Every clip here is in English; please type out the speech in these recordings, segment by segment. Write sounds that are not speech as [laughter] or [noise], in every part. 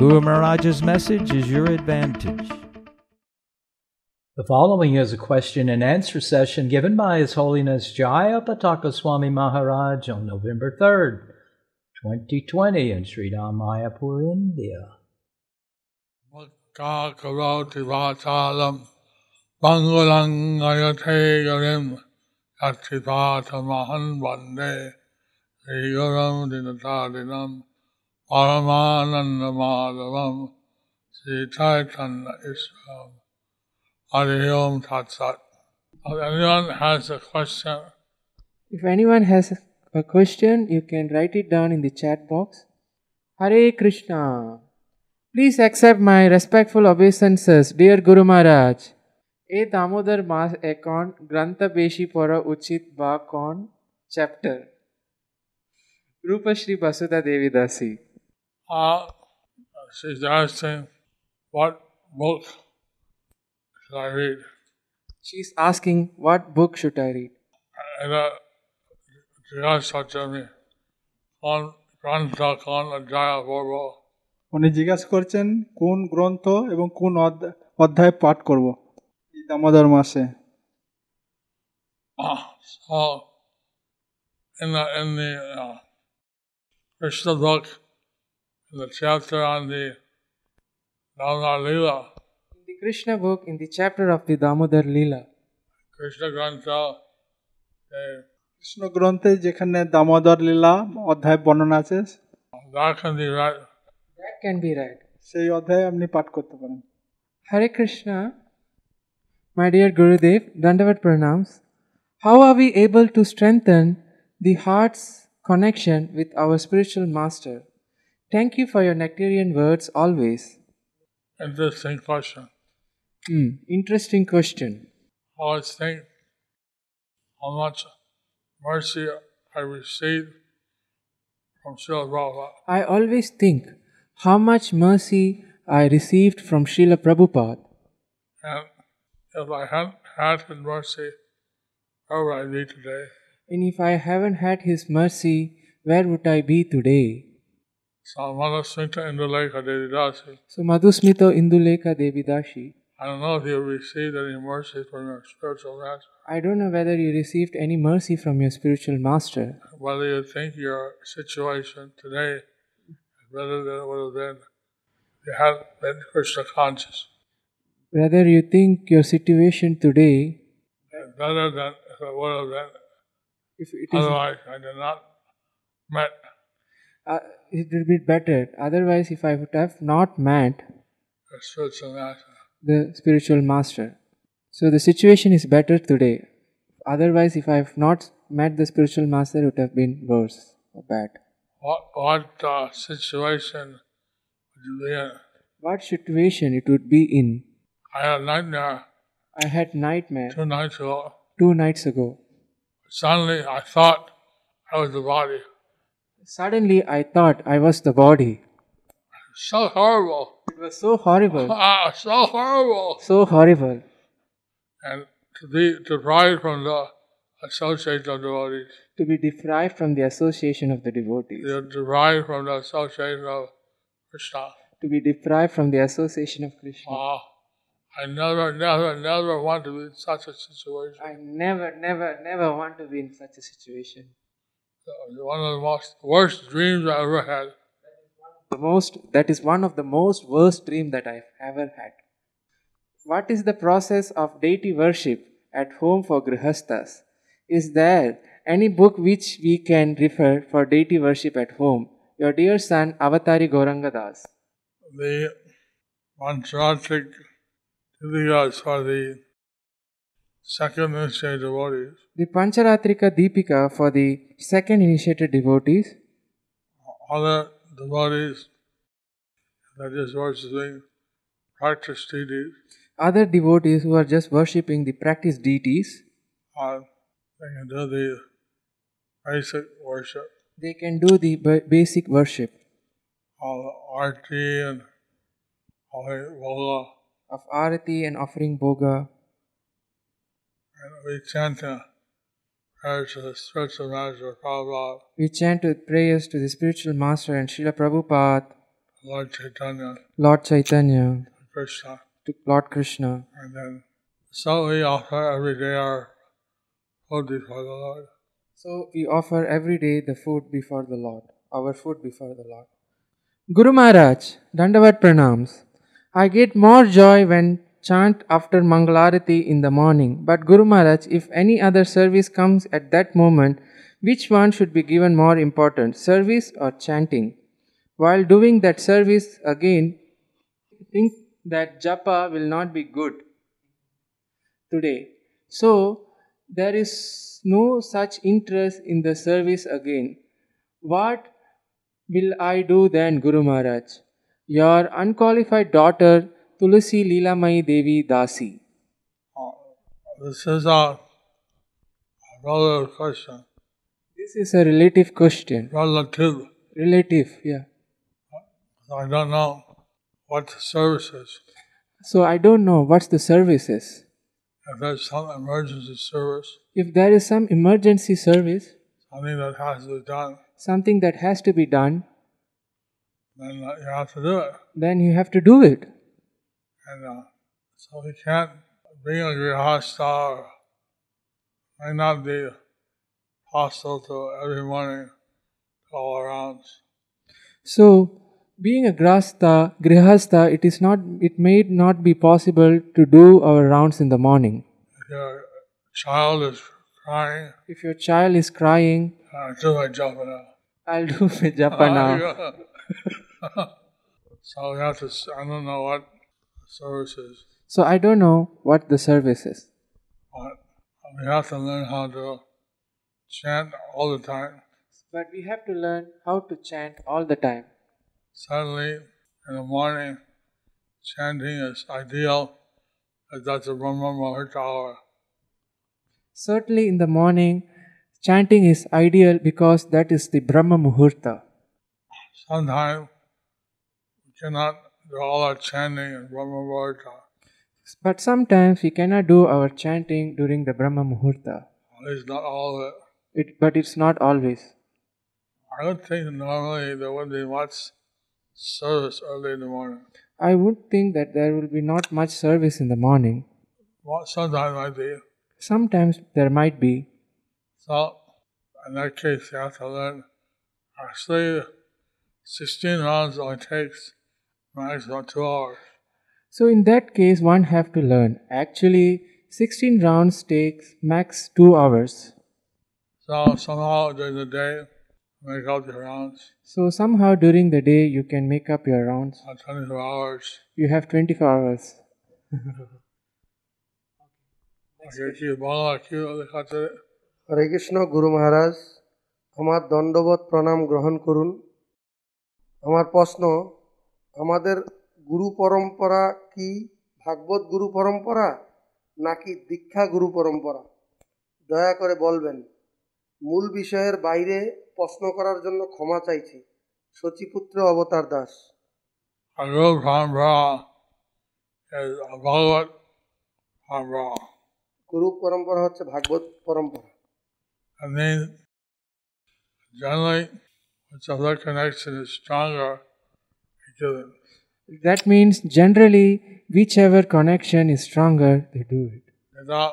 Guru Maharaj's message is your advantage. The following is a question and answer session given by His Holiness Jaya Pataka Swami Maharaj on November 3rd, 2020 in Sri Mayapur, India. Mutta karoti vachalam Bangulang ayate yarim Yatipata mahan vande Srigaram dinatadinam परमानंद माधवम Shri Chaitanya Islam. Hare Om Tat Sat. If anyone has a question, if anyone has a question, you can write it down in the chat box. Hare Krishna. Please accept my respectful obeisances, dear Guru Maharaj. ए दामोदर मास account ग्रंथ बेशी पर उचित बा कौन chapter Rupashri Vasudha देवीदासी দাসী uh, she's asking, what book should I read? She is asking what book should I read? এটা জিজ্ঞাসা করছে আমি কোন গ্রন্থ কোন অধ্যায় পড়ব উনি জিজ্ঞাসা করছেন কোন গ্রন্থ এবং কোন অধ্যায়- অধ্যায় পাঠ করব এই দামোদর মাসে so in the in the uh, Krishna book, in the chapter on the Damodar Lila, In the Krishna book, in the chapter of the Damodar Leela, Krishna Grantha, they, Krishna গ্রন্থে যেখানে দামোদর লীলা অধ্যায় বর্ণনা আছে that can be read. that can be read. সেই অধ্যায় আপনি পাঠ করতে পারেন Hare Krishna, my dear Gurudev, Dandavat Pranams. How are we able to strengthen the heart's connection with our spiritual master? Thank you for your nectarian words always. Interesting question. Hmm, interesting question. I always think how much mercy I received from Srila Prabhupada. I always think how much mercy I received from Srila Prabhupada. And if I hadn't had his mercy, where would I be today? And if I haven't had his mercy, where would I be today? So Mother Smita Indulekha Devidasi, So Madhusmito Induleka Devidashi. I don't know if you received any mercy from your spiritual master, I don't know whether you received any mercy from your spiritual master. whether you think your situation today is better than it would have been if you hadn't been Krishna conscious, Whether you think your situation today, and better than it would have been if it is, otherwise I did not met uh, it would be better. Otherwise, if I would have not met the spiritual master. So the situation is better today. Otherwise, if I have not met the spiritual master, it would have been worse or bad. What what uh, situation would you be in? What situation it would be in? I had nightmare I had nightmare two nights ago. two nights ago. Suddenly I thought I was the body. Suddenly, I thought I was the body. So horrible. It was so horrible, [laughs] Ah, so horrible. so horrible. And to be deprived from the association of the devotees. To be deprived from the association of the devotees. You're deprived from the association of Krishna. To be deprived from the association of Krishna. Ah, I never, never, never want to be in such a situation. I never, never, never want to be in such a situation. One of the most worst dreams I ever had. The most that is one of the most worst dream that I've ever had. What is the process of deity worship at home for grihasthas? Is there any book which we can refer for deity worship at home? Your dear son Avatari Gauranga Das. The Mantratic Tidigas for the second initiated devotees. The Pancharatrika Deepika for the second initiated devotees. Other devotees They're just worshiping practice deities. Other devotees who are just worshipping the practice deities, Uh, they can do the basic worship, they can do the ba- basic worship all arti and the bhoga, of arati and offering bhoga. and we chant the prayers to the spiritual master We chant with prayers to the spiritual master and Srila Prabhupada, Lord Chaitanya, Lord Chaitanya, Krishna, to Lord Krishna. and then so we offer every day our food before the Lord. So we offer every day the food before the Lord, our food before the Lord. Guru Maharaj, Dandavat Pranams. I get more joy when chant after Mangalarati in the morning. But Guru Maharaj, if any other service comes at that moment, which one should be given more importance, service or chanting? While doing that service again, think that japa will not be good today. So, there is no such interest in the service again. What will I do then, Guru Maharaj? Your unqualified daughter, Tulasi Leelamai Devi Dasi. This is a relative question. This is a relative question. Relative. Relative, yeah. I don't know what the service is. So, I don't know what's the services. If there's some emergency service, If there is some emergency service, something that has to be done, something that has to be done, then you have to do it. then you have to do it. And uh, so we can't, being a grihasta may not be hostile to every morning to all around. So, being a grasta, grihasta, it is not, it may not be possible to do our rounds in the morning. If your child is crying, If your child is crying, uh, do my now. I'll do my japa now. [laughs] so we have to, I don't know what the service is, So, I don't know what the service is. but uh, we have to learn how to chant all the time. But we have to learn how to chant all the time. Suddenly, in the morning, chanting is ideal, as that's a Brahma Muhurta hour. Certainly, in the morning, chanting is ideal because that is the Brahma Muhurta. Sometimes we cannot do all our chanting in Brahma Muhurta, But sometimes we cannot do our chanting during the Brahma Muhurta. at least not all it. It, but it's not always. I would think normally there would be much service early in the morning. I would think that there will be not much service in the morning. Well, Sometimes might be. Sometimes there might be. So, in that case, you have to learn. Actually, 16 rounds only takes maximum two hours. So in that case, one have to learn. Actually, 16 rounds takes max 2 hours. So, somehow during the day, make up your rounds. So somehow during the day you can make up your rounds. uh, 24 hours. You have 24 hours. Okay, কি বাংলা কি দেখাচ্ছে হরে কৃষ্ণ গুরু মহারাজ আমার দণ্ডবত প্রণাম গ্রহণ করুন আমার প্রশ্ন আমাদের গুরু পরম্পরা কি? ভাগবত গুরু পরম্পরা নাকি দীক্ষা গুরু পরম্পরা? দয়া করে বলবেন। মূল বিষয়ের বাইরে প্রশ্ন করার জন্য ক্ষমা চাইছি। শচীপুত্র অবতার দাস. গুরু পরম্পরা হচ্ছে ভাগবত পরম্পরা। I mean, generally, whichever connection is stronger, you give it. That means generally whichever connection is stronger, they do it. Yada,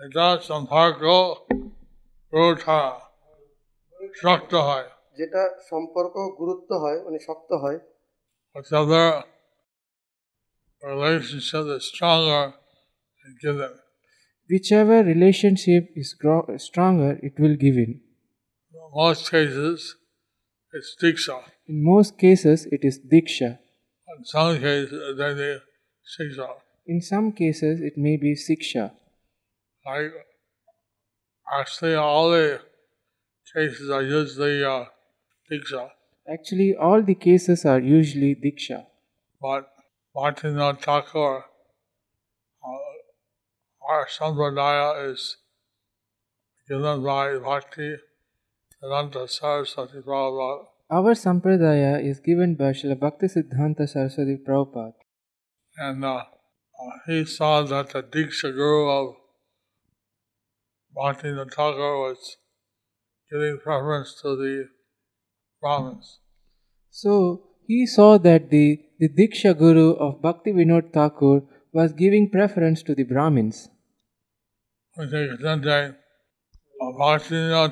yada samparko rota, shakta hai. যেটা সম্পর্ক গুরুত্ব হয় মানে শক্ত হয় Whichever relationship is stronger, you give it. Whichever relationship is gro- stronger, it will give in. In most cases, it's diksha. In most cases, it is diksha. In some cases, they need shiksha. In some cases, it may be siksha. Like, actually, all the cases are usually uh, diksha. Actually, all the cases are usually Diksha. but Bhaktivinoda Thakur, uh, our Sampradaya is given by Bhakti Siddhanta Saraswati Prabhupada. Our sampradaya is given by Srila Bhakti Siddhanta Saraswati Prabhupada. And uh, he saw that the Diksha Guru of Bhakti Thakur was giving preference to the Brahmins. So he saw that the, the Diksha Guru of Bhakti Vinod Thakur was giving preference to the Brahmins. We take that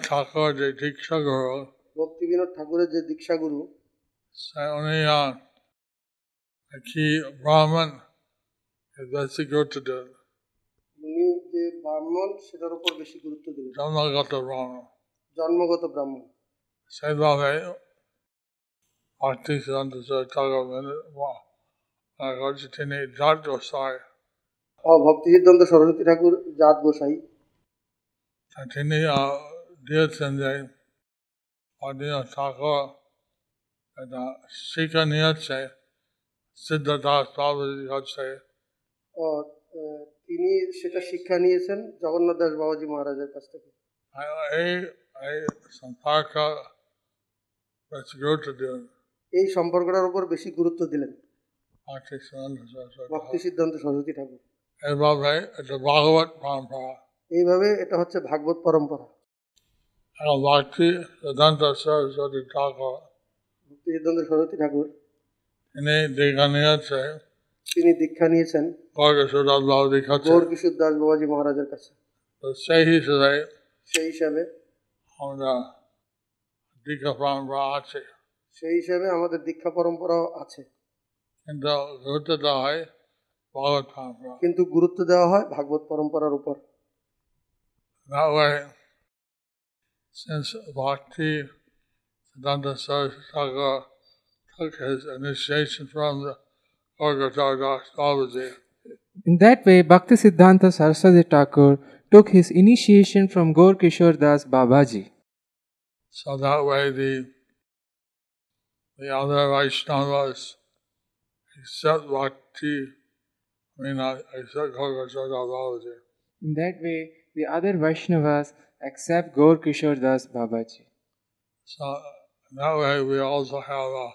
Thakur, the Diksha Guru, Binod ঠাকুরের যে দীক্ষাগুরু। Say only uh, a key is. উনি যে ব্রাহ্মণ সেটার উপর বেশি গুরুত্ব দিলেন। Jamnagata Brahmin. জন্মগত ব্রাহ্মণ। সেইভাবে আর্থিক সিদ্ধান্ত টাকা তিনি জাত গোসাই ও ভক্তি সিদ্ধান্ত সরস্বতী ঠাকুর জাত গোসাই। তিনি দিয়েছেন যে অদিন ঠাকুর এটা শিক্ষা নিয়েছে সিদ্ধদাস বাবুজি হচ্ছে। ও, তিনি সেটা শিক্ষা নিয়েছেন জগন্নাথ দাস বাবাজি মহারাজের কাছ থেকে? এই এই সম্পর্ক গুরুত্ব এই সম্পর্কটার উপর বেশি গুরুত্ব দিলেন? ভক্তি সিদ্ধান্ত সরস্বতী ঠাকুর। এইভাবে এটা ভাগবত পরম্পরা। এইভাবে এটা হচ্ছে ভাগবত পরম্পরা। ভক্তি সিদ্ধান্ত সরস্বতী ঠাকুর ভক্তি সরস্বতী ঠাকুর। তিনি নিয়েছে। তিনি দীক্ষা নিয়েছেন। বাবু কিশোর দাস বাবাজি মহারাজের কাছে। তো সেই হিসেবে সেই হিসাবে আমরা দীঘা পরম্পরা আছে। সেই হিসাবে আমাদের দীক্ষা পরম্পরাও আছে। কিন্তু গুরুত্ব দেওয়া হয় ভাগবত পরম্পরা। কিন্তু গুরুত্ব দেওয়া হয় ভাগবত পরম্পরার উপর। Since Bhakti Siddhanta Saraswati took his initiation from the Babaji, In that way, Bhakti Siddhanta Saraswati Thakur took his initiation from Gaur Kishore Das Babaji. so that way the the other Vaishnavas accept Bhakti, I mean, accept Gaur Kishore Das Babaji. In that way, the other Vaishnavas accept Gaur Kishore Das Babaji. So that way we also have a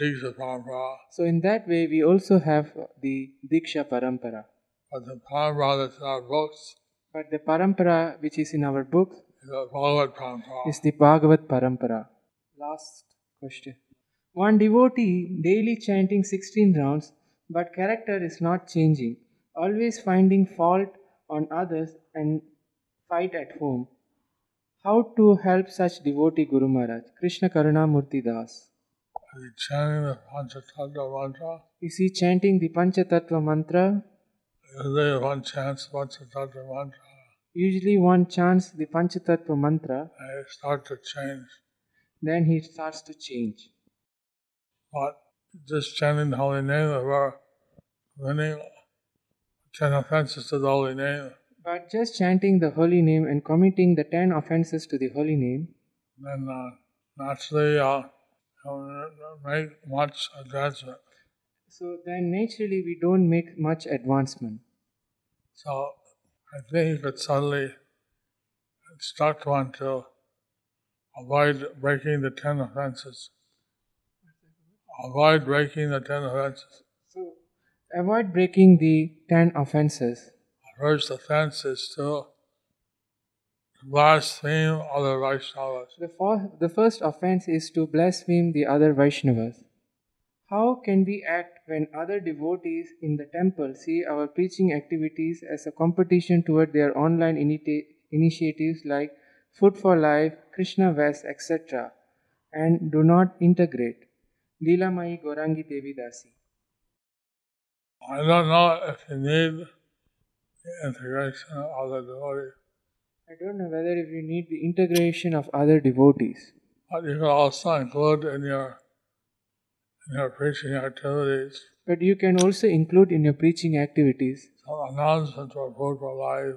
Diksha Parampara, So, in that way, we also have the Diksha Parampara. but the Parampara that's in our books But the Parampara which is in our book is a Bhagavat Parampara. is the Bhagavat Parampara. Last question. One devotee daily chanting 16 rounds, but character is not changing, always finding fault on others and fight at home. How to help such devotee Guru Maharaj? Krishna Karuna Murti Das. Are you chanting the Panchatattva mantra? Is he chanting the Panchatattva mantra? Usually one chants Panchatattva mantra, Usually one chants the Panchatattva mantra, and it starts to change. then he starts to change. But just chanting the holy name of our winning ten offenses to the holy name, But just chanting the holy name and committing the ten offenses to the holy name, then uh, naturally uh, make much advancement. so then naturally we don't make much advancement. So I think you could suddenly instruct one to avoid breaking the ten offenses. Avoid breaking the ten offenses. So avoid breaking the ten offenses. First offense is to blaspheme other Vaishnavas. The, fir- the first offense is to blaspheme the other Vaishnavas. How can we act when other devotees in the temple see our preaching activities as a competition toward their online initi- initiatives like Food for Life, Krishna West, etc., and do not integrate? Leela Mai Gorangi Devi Dasi. I don't know if you need integration of other devotees, I don't know whether if you need the integration of other devotees, but you can also include in your in your preaching activities. But you can also include in your preaching activities some announcements for food for life.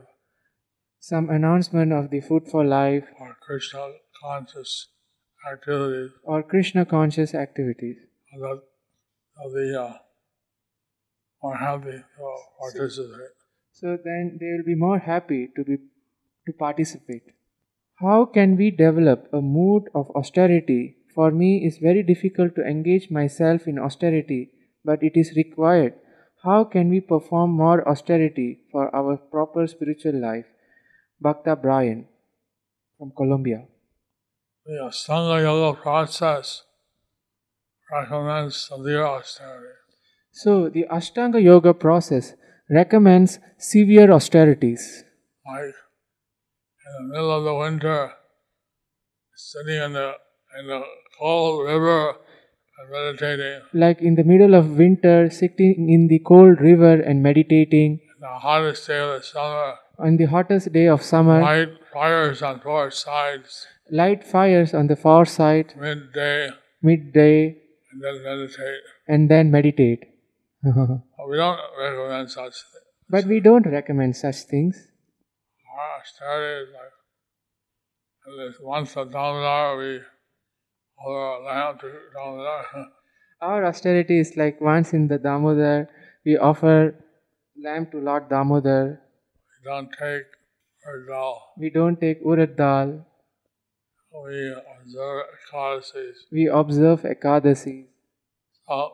some announcement of the Food for Life or Krishna conscious activities. or Krishna conscious activities. that they'll be uh, more happy to participate. So then they will be more happy to be to participate. How can we develop a mood of austerity? For me it's very difficult to engage myself in austerity, but it is required. How can we perform more austerity for our proper spiritual life? Bhakta Brian from Colombia. The Ashtanga Yoga process recommends severe austerity. So the Ashtanga Yoga process recommends severe austerities. Like in the middle of the winter, sitting in the in the cold river and meditating. Like in the middle of winter, sitting in the cold river and meditating. In the hottest day of the summer, On the hottest day of summer, light fires on four sides, light fires on the far side, midday, midday, and then meditate. and then meditate. But [laughs] we don't recommend such things. but we don't recommend such things. Our austerity is like at least once a Damodar, we offer a lamp to Damodar. [laughs] Our austerity is like once in the Damodar, we offer lamb to Lord Damodar. we don't take urad dal. We don't take urad dal. We observe Ekadashis. We observe Ekadasi. So,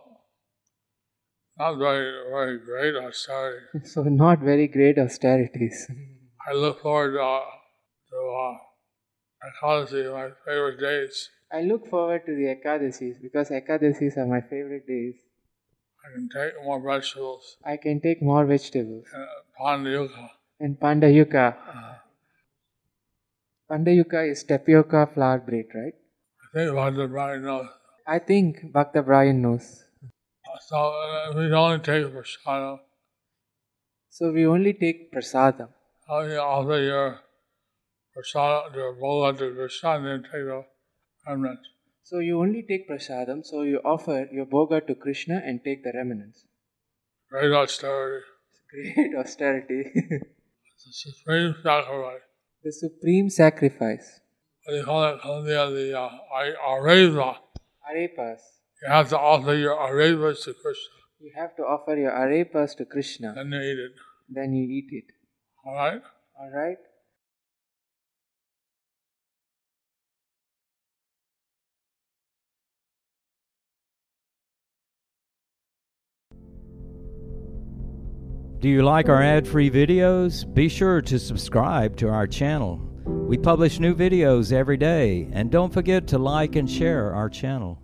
not very, very great austerity. [laughs] So not very great austerities. I look forward to, uh, to uh, Ekadashi, my favorite days. I look forward to the Ekadasis because Ekadasis are my favorite days. I can take more vegetables I can take more vegetables. and pan de yuca. And pan de yuca. Pandayuka is tapioca flour bread, right? I think the bride knows. I think Bhakta Brian knows. So, uh, we only take prasadam. So we only take prasadam. How you offer your prashadam to Krishna and then take the remnants. So you only take prasadam, so you offer your bhoga to Krishna and take the remnants. Great austerity. Great [laughs] austerity. A supreme sacrifice. the supreme sacrifice. What do you call it? Colombia, the uh, I- arepa. Arepas. You have to offer your arepas to Krishna. You have to offer your arepas to Krishna, Then you eat it. then you eat it. Alright? Alright? Do you like our ad free videos? Be sure to subscribe to our channel. We publish new videos every day, and don't forget to like and share our channel.